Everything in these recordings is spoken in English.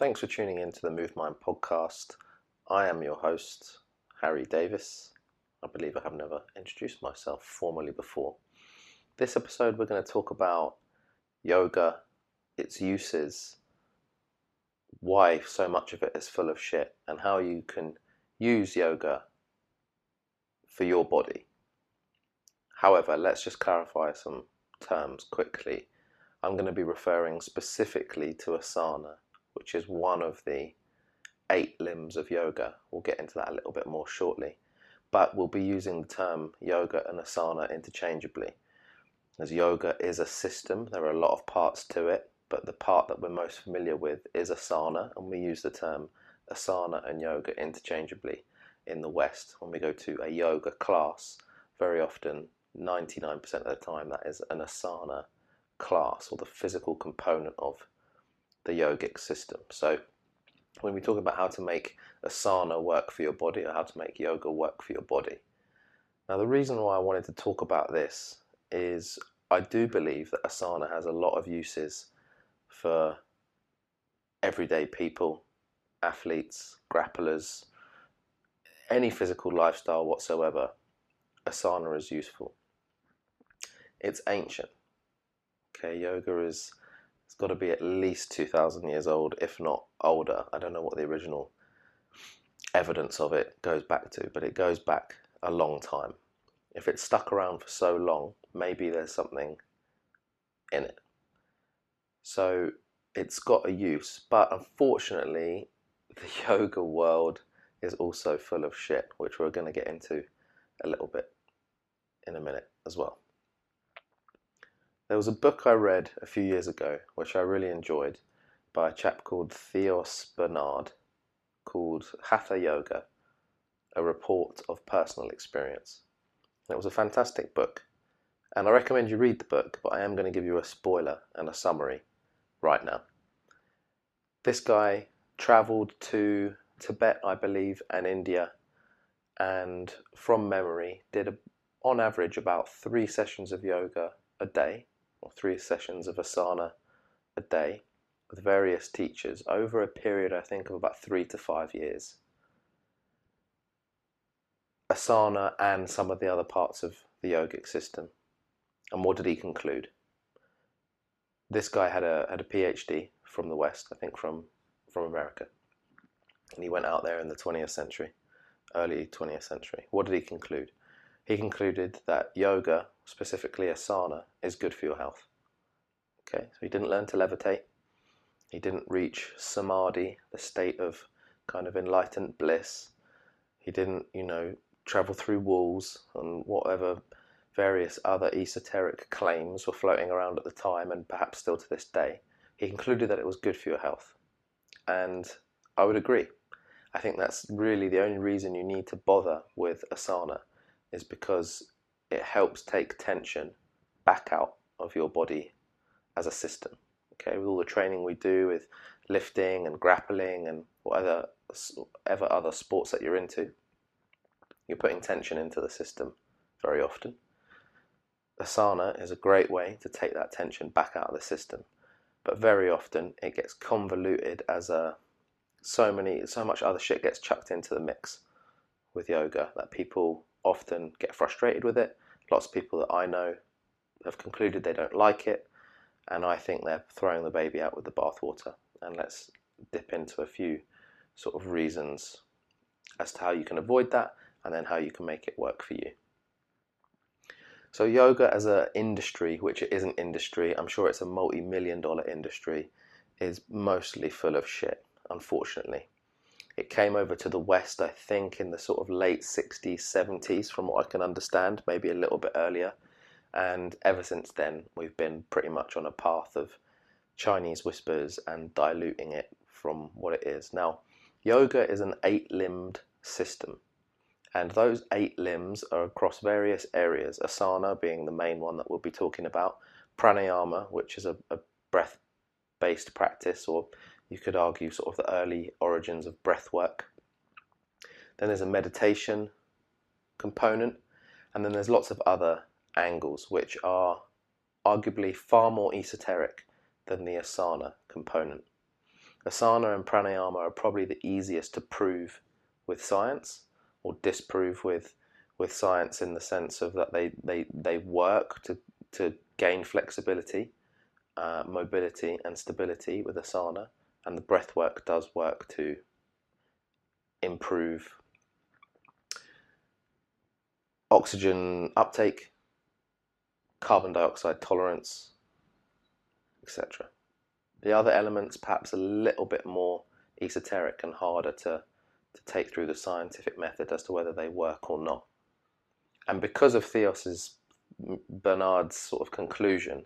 Thanks for tuning in to the Move Mind podcast. I am your host, Harry Davis. I believe I have never introduced myself formally before. This episode, we're going to talk about yoga, its uses, why so much of it is full of shit, and how you can use yoga for your body. However, let's just clarify some terms quickly. I'm going to be referring specifically to asana, which is one of the eight limbs of yoga. We'll get into that a little bit more shortly. But we'll be using the term yoga and asana interchangeably. As yoga is a system, there are a lot of parts to it, but the part that we're most familiar with is asana, and we use the term asana and yoga interchangeably in the West. When we go to a yoga class, very often, 99% of the time, that is an asana class or the physical component of the yogic system. So, when we talk about how to make asana work for your body or how to make yoga work for your body, now the reason why I wanted to talk about this is I do believe that asana has a lot of uses for everyday people, athletes, grapplers, any physical lifestyle whatsoever. Asana is useful. It's ancient. Okay, yoga is it's got to be at least 2000 years old if not older. I don't know what the original evidence of it goes back to, but it goes back a long time. If it's stuck around for so long, maybe there's something in it. So it's got a use, but unfortunately, the yoga world is also full of shit, which we're going to get into a little bit in a minute as well. There was a book I read a few years ago, which I really enjoyed, by a chap called Theos Bernard, called Hatha Yoga, a report of personal experience. it was a fantastic book, and I recommend you read the book, but I am going to give you a spoiler and a summary right now. This guy traveled to Tibet, I believe, and India, and from memory, did a, on average about three sessions of yoga a day or three sessions of asana a day with various teachers over a period, I think, of about three to five years. Asana and some of the other parts of the yogic system. And what did he conclude? This guy had a had a PhD from the West, I think from from America, and he went out there in the 20th century, early 20th century. What did he conclude? He concluded that yoga specifically asana, is good for your health. Okay, so he didn't learn to levitate. He didn't reach samadhi, the state of kind of enlightened bliss. He didn't, you know, travel through walls and whatever various other esoteric claims were floating around at the time and perhaps still to this day. He concluded that it was good for your health. And I would agree. I think that's really the only reason you need to bother with asana is because it helps take tension back out of your body as a system. Okay, with all the training we do with lifting and grappling and whatever ever other sports that you're into, you're putting tension into the system very often. Asana is a great way to take that tension back out of the system, but very often it gets convoluted as a so many so much other shit gets chucked into the mix with yoga that people often get frustrated with it. Lots of people that I know have concluded they don't like it, and I think they're throwing the baby out with the bathwater. And let's dip into a few sort of reasons as to how you can avoid that and then how you can make it work for you. So, yoga as an industry, which it isn't industry, I'm sure it's a multi million dollar industry, is mostly full of shit, unfortunately. It came over to the West, I think, in the sort of late 60s, 70s, from what I can understand, maybe a little bit earlier. And ever since then, we've been pretty much on a path of Chinese whispers and diluting it from what it is. Now, yoga is an eight limbed system, and those eight limbs are across various areas. Asana being the main one that we'll be talking about, pranayama, which is a, a breath based practice or you could argue sort of the early origins of breath work. Then there's a meditation component, and then there's lots of other angles which are arguably far more esoteric than the asana component. Asana and pranayama are probably the easiest to prove with science or disprove with with science in the sense of that they, they, they work to, to gain flexibility, uh, mobility, and stability with asana, and the breath work does work to improve oxygen uptake, carbon dioxide tolerance, etc. The other elements, perhaps a little bit more esoteric and harder to, to take through the scientific method as to whether they work or not. And because of Theos's Bernard's sort of conclusion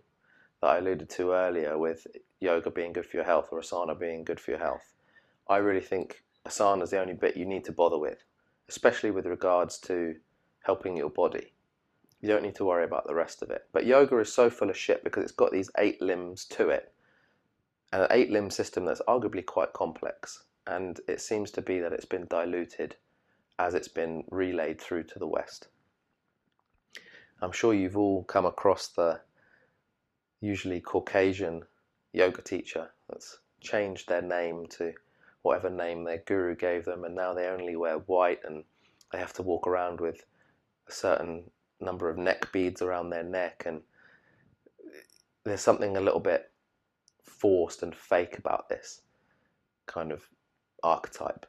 that I alluded to earlier with yoga being good for your health or asana being good for your health, I really think asana is the only bit you need to bother with, especially with regards to helping your body. You don't need to worry about the rest of it. But yoga is so full of shit because it's got these eight limbs to it, and an eight limb system that's arguably quite complex. And it seems to be that it's been diluted as it's been relayed through to the West. I'm sure you've all come across the usually Caucasian yoga teacher that's changed their name to whatever name their guru gave them, and now they only wear white and they have to walk around with a certain number of neck beads around their neck, and there's something a little bit forced and fake about this kind of archetype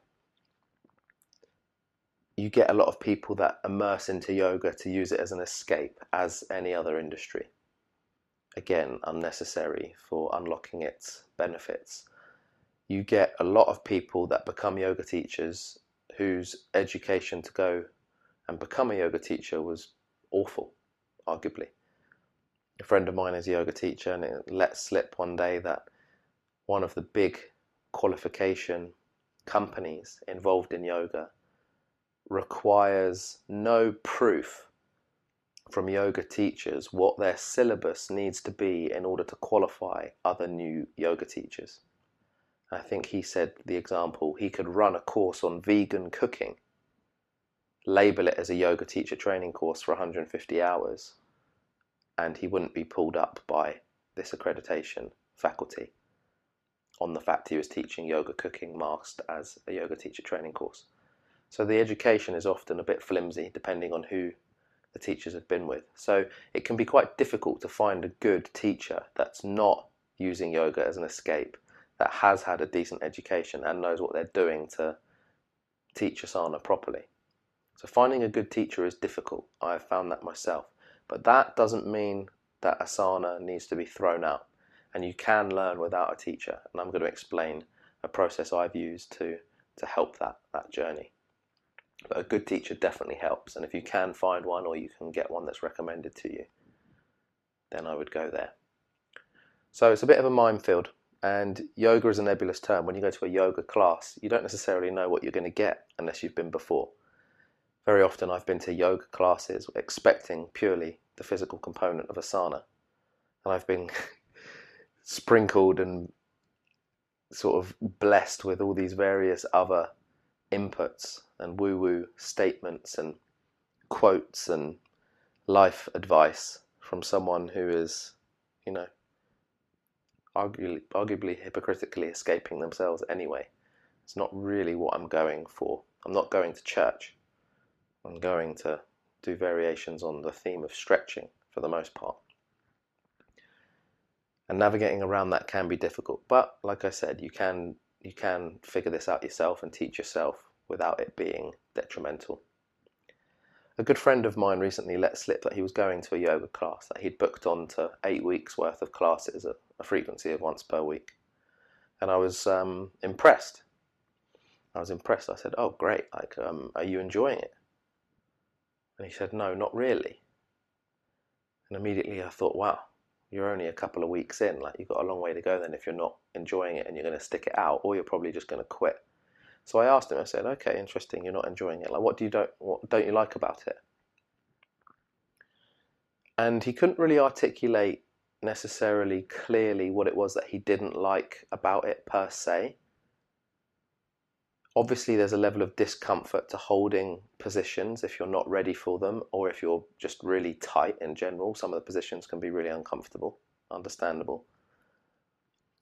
you get a lot of people that immerse into yoga to use it as an escape, as any other industry. Again, unnecessary for unlocking its benefits. You get a lot of people that become yoga teachers whose education to go and become a yoga teacher was awful, arguably. A friend of mine is a yoga teacher, and it let slip one day that one of the big qualification companies involved in yoga requires no proof from yoga teachers what their syllabus needs to be in order to qualify other new yoga teachers. I think he said the example he could run a course on vegan cooking, label it as a yoga teacher training course for 150 hours, and he wouldn't be pulled up by this accreditation faculty on the fact he was teaching yoga cooking masked as a yoga teacher training course. So the education is often a bit flimsy depending on who the teachers have been with. So it can be quite difficult to find a good teacher that's not using yoga as an escape, that has had a decent education and knows what they're doing to teach asana properly. So finding a good teacher is difficult. I've found that myself. But that doesn't mean that asana needs to be thrown out. And you can learn without a teacher. And I'm going to explain a process I've used to, to help that, that journey. But a good teacher definitely helps, and if you can find one or you can get one that's recommended to you, then I would go there. So it's a bit of a minefield, and yoga is a nebulous term. When you go to a yoga class, you don't necessarily know what you're going to get unless you've been before. Very often, I've been to yoga classes expecting purely the physical component of asana, and I've been sprinkled and sort of blessed with all these various other inputs and woo woo statements and quotes and life advice from someone who is, you know, arguably, arguably hypocritically escaping themselves anyway. It's not really what I'm going for. I'm not going to church. I'm going to do variations on the theme of stretching for the most part. And navigating around that can be difficult, but like I said, you can you can figure this out yourself and teach yourself without it being detrimental. A good friend of mine recently let slip that he was going to a yoga class, that he'd booked on to eight weeks worth of classes at a frequency of once per week. And I was um, impressed. I was impressed. I said, Oh, great. Like, um, are you enjoying it? And he said, No, not really. And immediately I thought, Wow, you're only a couple of weeks in. Like, you've got a long way to go then if you're not enjoying it and you're going to stick it out, or you're probably just going to quit. So I asked him. I said, "Okay, interesting. You're not enjoying it. Like, what do you don't what don't you like about it?" And he couldn't really articulate necessarily clearly what it was that he didn't like about it per se. Obviously, there's a level of discomfort to holding positions if you're not ready for them, or if you're just really tight in general. Some of the positions can be really uncomfortable, understandable.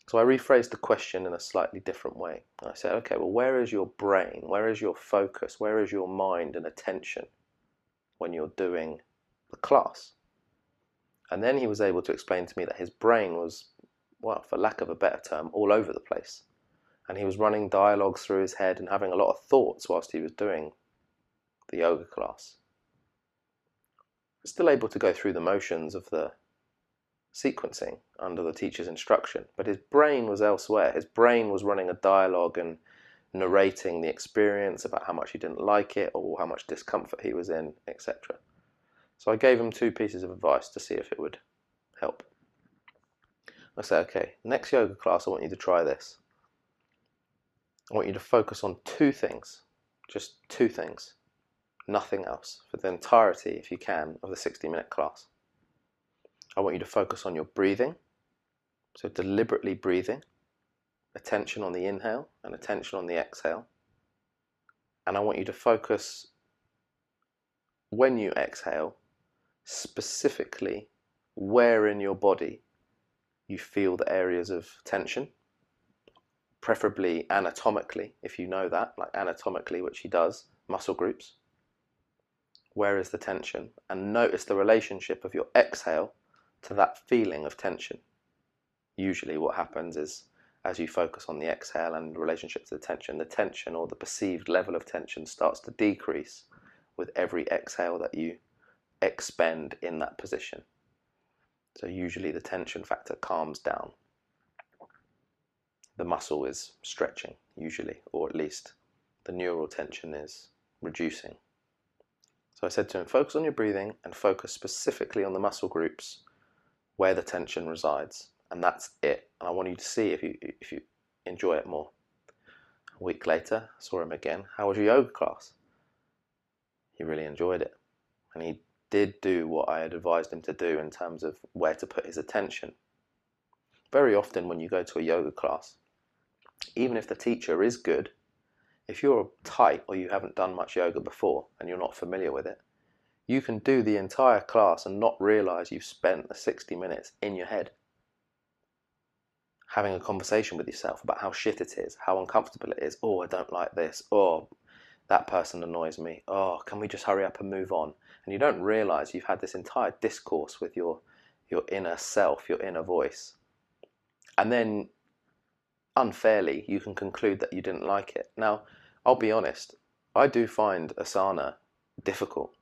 So I rephrased the question in a slightly different way. I said, okay, well, where is your brain? Where is your focus? Where is your mind and attention when you're doing the class? And then he was able to explain to me that his brain was, well, for lack of a better term, all over the place. And he was running dialogues through his head and having a lot of thoughts whilst he was doing the yoga class. Still able to go through the motions of the sequencing under the teacher's instruction, but his brain was elsewhere. His brain was running a dialogue and narrating the experience about how much he didn't like it or how much discomfort he was in, etc. So I gave him two pieces of advice to see if it would help. I said, okay, next yoga class, I want you to try this. I want you to focus on two things, just two things, nothing else, for the entirety, if you can, of the 60 minute class. I want you to focus on your breathing, so deliberately breathing, attention on the inhale and attention on the exhale. And I want you to focus when you exhale specifically where in your body you feel the areas of tension, preferably anatomically, if you know that, like anatomically, which he does, muscle groups. Where is the tension? And notice the relationship of your exhale to that feeling of tension. Usually, what happens is as you focus on the exhale and relationship to the tension, the tension or the perceived level of tension starts to decrease with every exhale that you expend in that position. So, usually, the tension factor calms down. The muscle is stretching, usually, or at least the neural tension is reducing. So, I said to him, focus on your breathing and focus specifically on the muscle groups where the tension resides, and that's it. And I want you to see if you if you enjoy it more. A week later, I saw him again. How was your yoga class? He really enjoyed it, and he did do what I had advised him to do in terms of where to put his attention. Very often, when you go to a yoga class, even if the teacher is good, if you're tight or you haven't done much yoga before and you're not familiar with it, you can do the entire class and not realize you've spent the 60 minutes in your head having a conversation with yourself about how shit it is, how uncomfortable it is. Oh, I don't like this. Oh, that person annoys me. Oh, can we just hurry up and move on? And you don't realize you've had this entire discourse with your your inner self, your inner voice. And then unfairly, you can conclude that you didn't like it. Now, I'll be honest, I do find asana difficult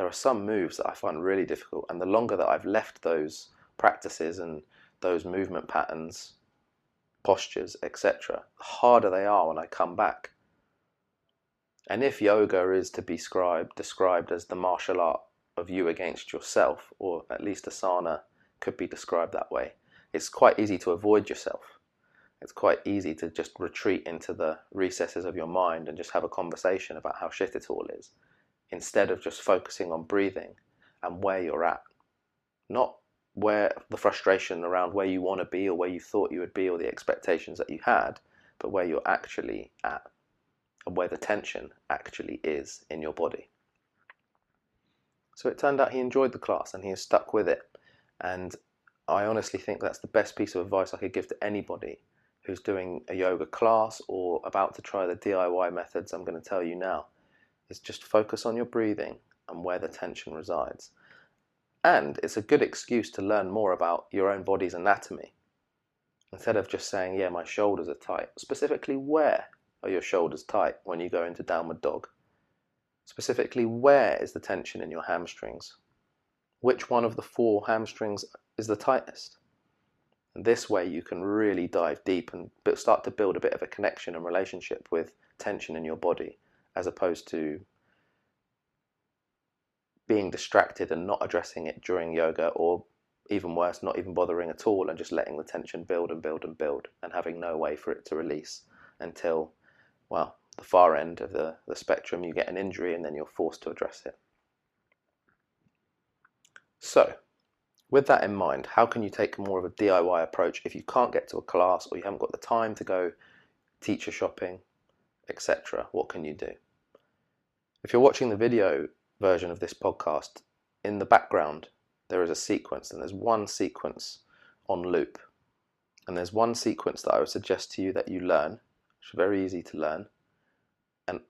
there are some moves that I find really difficult, and the longer that I've left those practices and those movement patterns, postures, etc., the harder they are when I come back. And if yoga is to be described, described as the martial art of you against yourself, or at least asana could be described that way, it's quite easy to avoid yourself. It's quite easy to just retreat into the recesses of your mind and just have a conversation about how shit it all is instead of just focusing on breathing and where you're at. Not where the frustration around where you want to be or where you thought you would be or the expectations that you had, but where you're actually at and where the tension actually is in your body. So it turned out he enjoyed the class and he has stuck with it. And I honestly think that's the best piece of advice I could give to anybody who's doing a yoga class or about to try the DIY methods I'm going to tell you now is just focus on your breathing and where the tension resides. And it's a good excuse to learn more about your own body's anatomy. Instead of just saying, yeah, my shoulders are tight, specifically where are your shoulders tight when you go into downward dog? Specifically, where is the tension in your hamstrings? Which one of the four hamstrings is the tightest? And this way, you can really dive deep and start to build a bit of a connection and relationship with tension in your body as opposed to being distracted and not addressing it during yoga or even worse not even bothering at all and just letting the tension build and build and build and having no way for it to release until well the far end of the, the spectrum you get an injury and then you're forced to address it. So with that in mind how can you take more of a diy approach if you can't get to a class or you haven't got the time to go teacher shopping etc., what can you do? If you're watching the video version of this podcast, in the background there is a sequence, and there's one sequence on loop. And there's one sequence that I would suggest to you that you learn, which is very easy to learn. And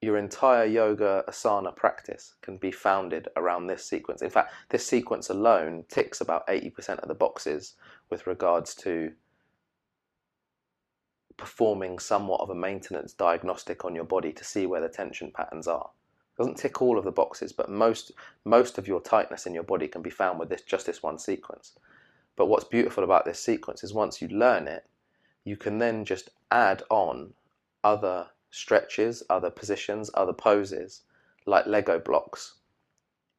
your entire yoga asana practice can be founded around this sequence. In fact, this sequence alone ticks about 80% of the boxes with regards to performing somewhat of a maintenance diagnostic on your body to see where the tension patterns are. It doesn't tick all of the boxes, but most most of your tightness in your body can be found with this just this one sequence. But what's beautiful about this sequence is once you learn it, you can then just add on other stretches, other positions, other poses, like Lego blocks,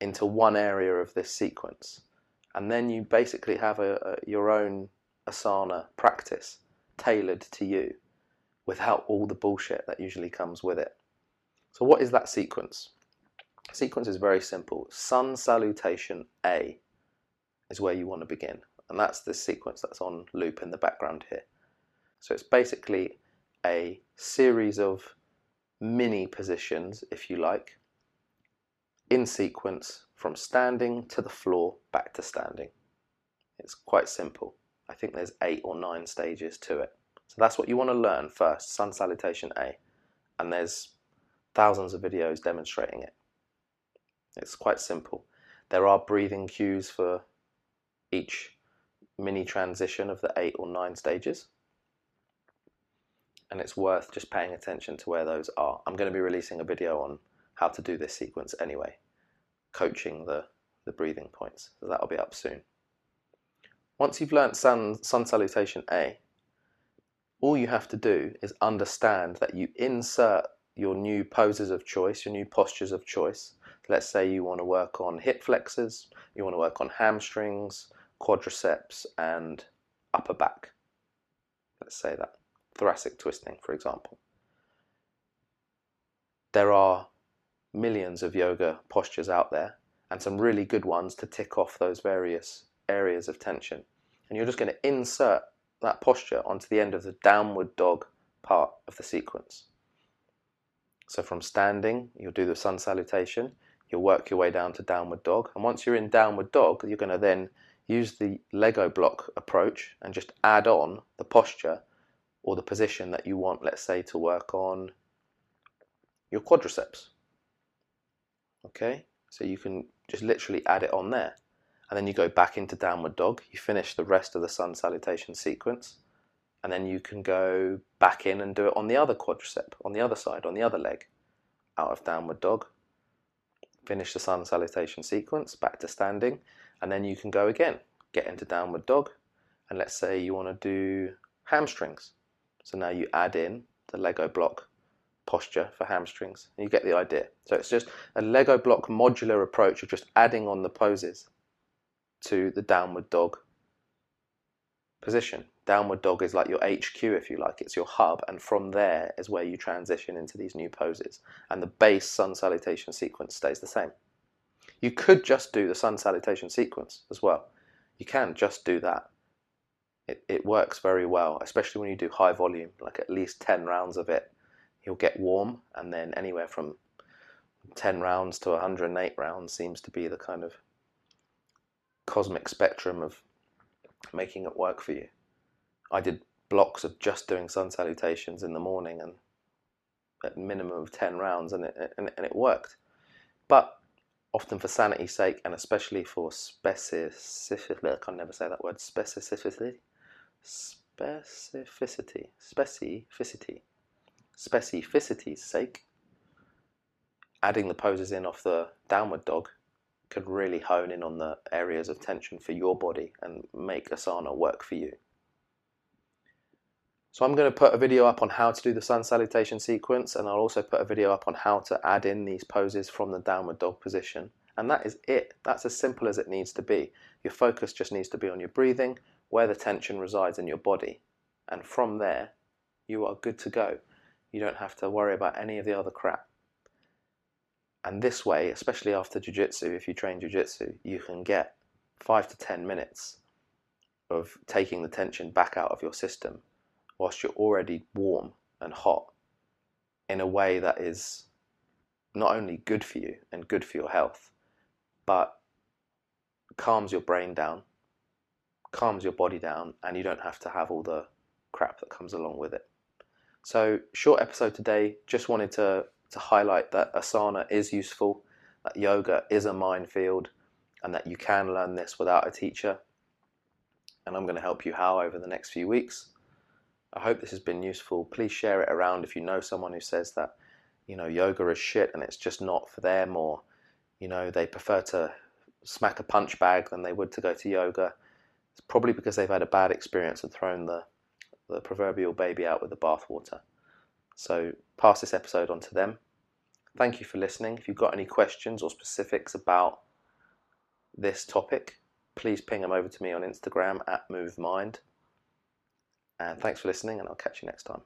into one area of this sequence. And then you basically have a, a, your own asana practice tailored to you without all the bullshit that usually comes with it. So, what is that sequence? sequence is very simple. Sun salutation A is where you want to begin and that's the sequence that's on loop in the background here. So it's basically a series of mini positions, if you like, in sequence from standing to the floor back to standing. It's quite simple. I think there's eight or nine stages to it. So that's what you want to learn first, Sun Salutation A. And there's thousands of videos demonstrating it. It's quite simple. There are breathing cues for each mini transition of the eight or nine stages. And it's worth just paying attention to where those are. I'm going to be releasing a video on how to do this sequence anyway, coaching the, the breathing points. So that'll be up soon. Once you've learnt sun, sun salutation A, all you have to do is understand that you insert your new poses of choice, your new postures of choice. Let's say you want to work on hip flexors, you want to work on hamstrings, quadriceps and upper back. Let's say that. Thoracic twisting, for example. There are millions of yoga postures out there and some really good ones to tick off those various areas of tension. And you're just going to insert that posture onto the end of the downward dog part of the sequence. So from standing, you'll do the sun salutation, you'll work your way down to downward dog, and once you're in downward dog, you're going to then use the Lego block approach and just add on the posture or the position that you want, let's say, to work on your quadriceps. Okay, so you can just literally add it on there. And then you go back into downward dog, you finish the rest of the sun salutation sequence, and then you can go back in and do it on the other quadricep, on the other side, on the other leg, out of downward dog. Finish the sun salutation sequence, back to standing, and then you can go again, get into downward dog, and let's say you want to do hamstrings. So now you add in the Lego block posture for hamstrings, you get the idea. So it's just a Lego block modular approach of just adding on the poses to the downward dog position. Downward dog is like your HQ, if you like, it's your hub, and from there is where you transition into these new poses. And the base sun salutation sequence stays the same. You could just do the sun salutation sequence as well. You can just do that. It, it works very well, especially when you do high volume, like at least 10 rounds of it. You'll get warm, and then anywhere from 10 rounds to 108 rounds seems to be the kind of cosmic spectrum of making it work for you. I did blocks of just doing sun salutations in the morning and at minimum of 10 rounds and it, and, and it worked. But often for sanity's sake and especially for specificity, I can never say that word, specificity, specificity, specificity, specificity's sake, adding the poses in off the downward dog could really hone in on the areas of tension for your body and make asana work for you. So I'm going to put a video up on how to do the sun salutation sequence and I'll also put a video up on how to add in these poses from the downward dog position. And that is it. That's as simple as it needs to be. Your focus just needs to be on your breathing, where the tension resides in your body. And from there, you are good to go. You don't have to worry about any of the other crap. And this way, especially after jiu-jitsu, if you train jiu-jitsu, you can get five to ten minutes of taking the tension back out of your system whilst you're already warm and hot in a way that is not only good for you and good for your health, but calms your brain down, calms your body down, and you don't have to have all the crap that comes along with it. So, short episode today. Just wanted to to highlight that asana is useful, that yoga is a minefield, and that you can learn this without a teacher. And I'm going to help you how over the next few weeks. I hope this has been useful. Please share it around if you know someone who says that, you know, yoga is shit and it's just not for them, or, you know, they prefer to smack a punch bag than they would to go to yoga. It's probably because they've had a bad experience and thrown the, the proverbial baby out with the bathwater. So pass this episode on to them. Thank you for listening. If you've got any questions or specifics about this topic, please ping them over to me on Instagram at MoveMind. And thanks for listening, and I'll catch you next time.